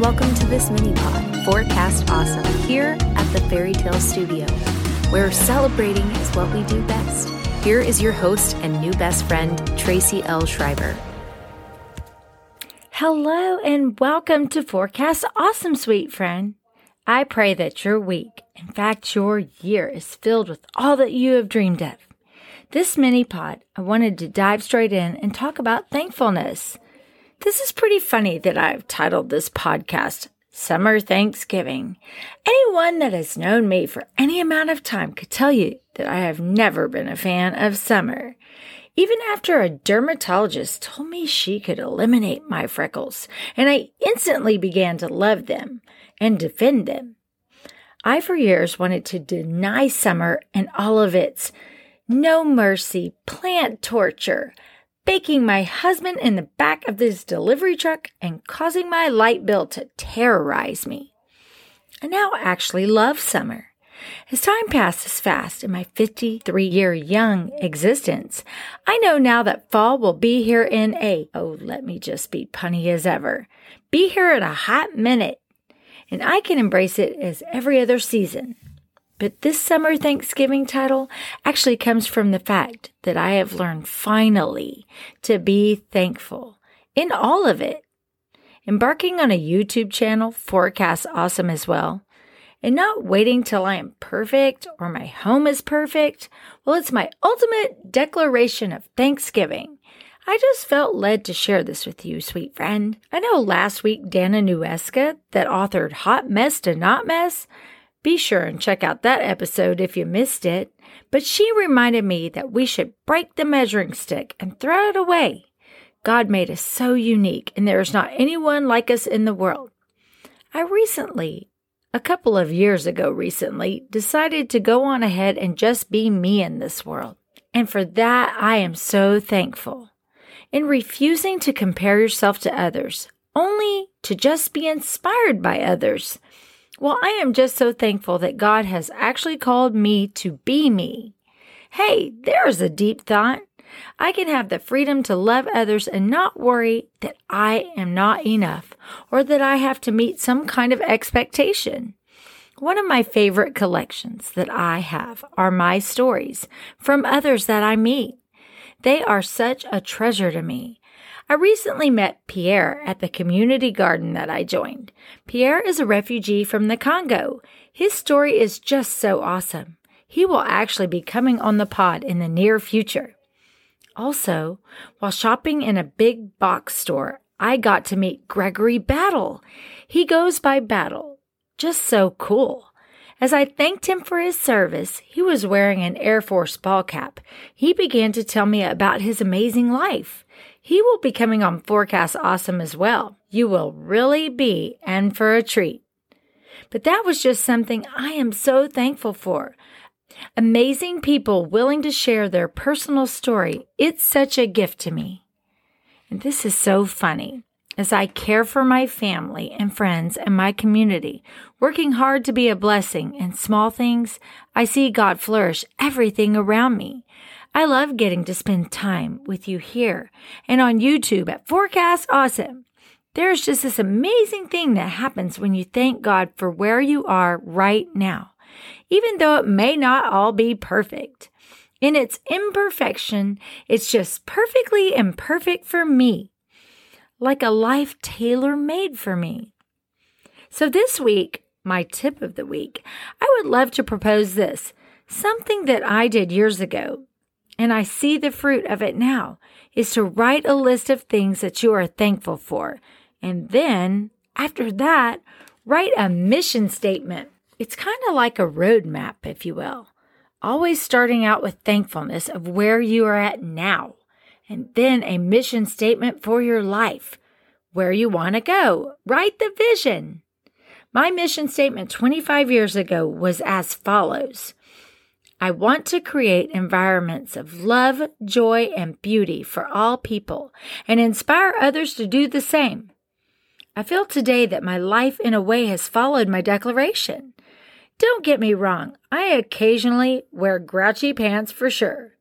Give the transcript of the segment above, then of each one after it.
welcome to this mini pod, Forecast Awesome, here at the Fairy Tale Studio, where celebrating is what we do best. Here is your host and new best friend, Tracy L. Schreiber. Hello, and welcome to Forecast Awesome, sweet friend. I pray that your week, in fact, your year, is filled with all that you have dreamed of. This mini pod, I wanted to dive straight in and talk about thankfulness. This is pretty funny that I've titled this podcast Summer Thanksgiving. Anyone that has known me for any amount of time could tell you that I have never been a fan of summer. Even after a dermatologist told me she could eliminate my freckles, and I instantly began to love them and defend them. I, for years, wanted to deny summer and all of its no mercy, plant torture, baking my husband in the back of this delivery truck and causing my light bill to terrorize me. I now actually love summer. As time passes fast in my 53 year young existence, I know now that fall will be here in a, oh, let me just be punny as ever, be here in a hot minute, and I can embrace it as every other season. But this summer Thanksgiving title actually comes from the fact that I have learned finally to be thankful in all of it. Embarking on a YouTube channel forecasts awesome as well. And not waiting till I am perfect or my home is perfect. Well, it's my ultimate declaration of Thanksgiving. I just felt led to share this with you, sweet friend. I know last week Dana Nueska, that authored Hot Mess to Not Mess, be sure and check out that episode if you missed it. But she reminded me that we should break the measuring stick and throw it away. God made us so unique, and there is not anyone like us in the world. I recently, a couple of years ago recently, decided to go on ahead and just be me in this world. And for that, I am so thankful. In refusing to compare yourself to others, only to just be inspired by others, well, I am just so thankful that God has actually called me to be me. Hey, there's a deep thought. I can have the freedom to love others and not worry that I am not enough or that I have to meet some kind of expectation. One of my favorite collections that I have are my stories from others that I meet. They are such a treasure to me. I recently met Pierre at the community garden that I joined. Pierre is a refugee from the Congo. His story is just so awesome. He will actually be coming on the pod in the near future. Also, while shopping in a big box store, I got to meet Gregory Battle. He goes by Battle. Just so cool. As I thanked him for his service, he was wearing an Air Force ball cap. He began to tell me about his amazing life. He will be coming on Forecast Awesome as well. You will really be and for a treat. But that was just something I am so thankful for. Amazing people willing to share their personal story. It's such a gift to me. And this is so funny. As I care for my family and friends and my community, working hard to be a blessing in small things, I see God flourish everything around me. I love getting to spend time with you here and on YouTube at Forecast Awesome. There's just this amazing thing that happens when you thank God for where you are right now, even though it may not all be perfect. In its imperfection, it's just perfectly imperfect for me, like a life tailor made for me. So this week, my tip of the week, I would love to propose this something that I did years ago and I see the fruit of it now, is to write a list of things that you are thankful for. And then, after that, write a mission statement. It's kind of like a roadmap, if you will. Always starting out with thankfulness of where you are at now, and then a mission statement for your life, where you want to go. Write the vision. My mission statement 25 years ago was as follows I want to create environments of love, joy, and beauty for all people and inspire others to do the same. I feel today that my life in a way has followed my declaration. Don't get me wrong, I occasionally wear grouchy pants for sure,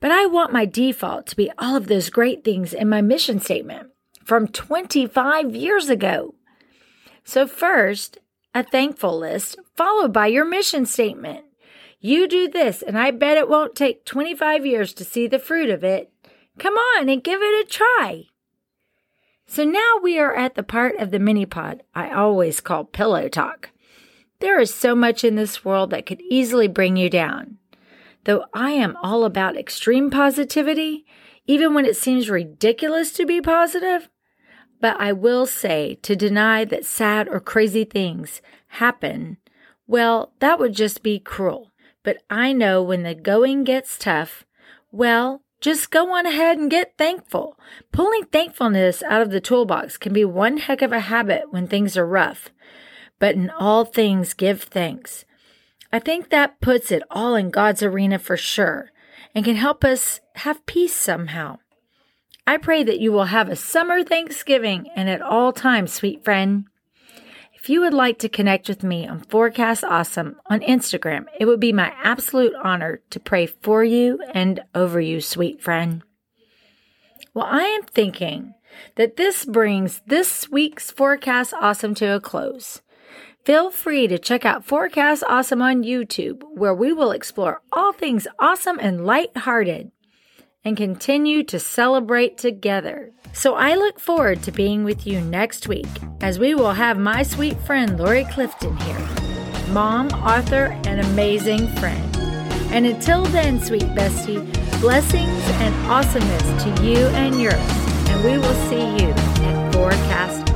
but I want my default to be all of those great things in my mission statement from 25 years ago. So, first, a thankful list, followed by your mission statement. You do this, and I bet it won't take 25 years to see the fruit of it. Come on and give it a try. So now we are at the part of the mini pod I always call pillow talk. There is so much in this world that could easily bring you down. Though I am all about extreme positivity, even when it seems ridiculous to be positive, but I will say to deny that sad or crazy things happen, well, that would just be cruel. But I know when the going gets tough, well, just go on ahead and get thankful. Pulling thankfulness out of the toolbox can be one heck of a habit when things are rough. But in all things, give thanks. I think that puts it all in God's arena for sure and can help us have peace somehow. I pray that you will have a summer Thanksgiving and at all times, sweet friend. If you would like to connect with me on Forecast Awesome on Instagram, it would be my absolute honor to pray for you and over you, sweet friend. Well, I am thinking that this brings this week's Forecast Awesome to a close. Feel free to check out Forecast Awesome on YouTube, where we will explore all things awesome and light-hearted and continue to celebrate together. So I look forward to being with you next week as we will have my sweet friend Lori Clifton here, mom, author, and amazing friend. And until then, sweet bestie, blessings and awesomeness to you and yours. And we will see you at Forecast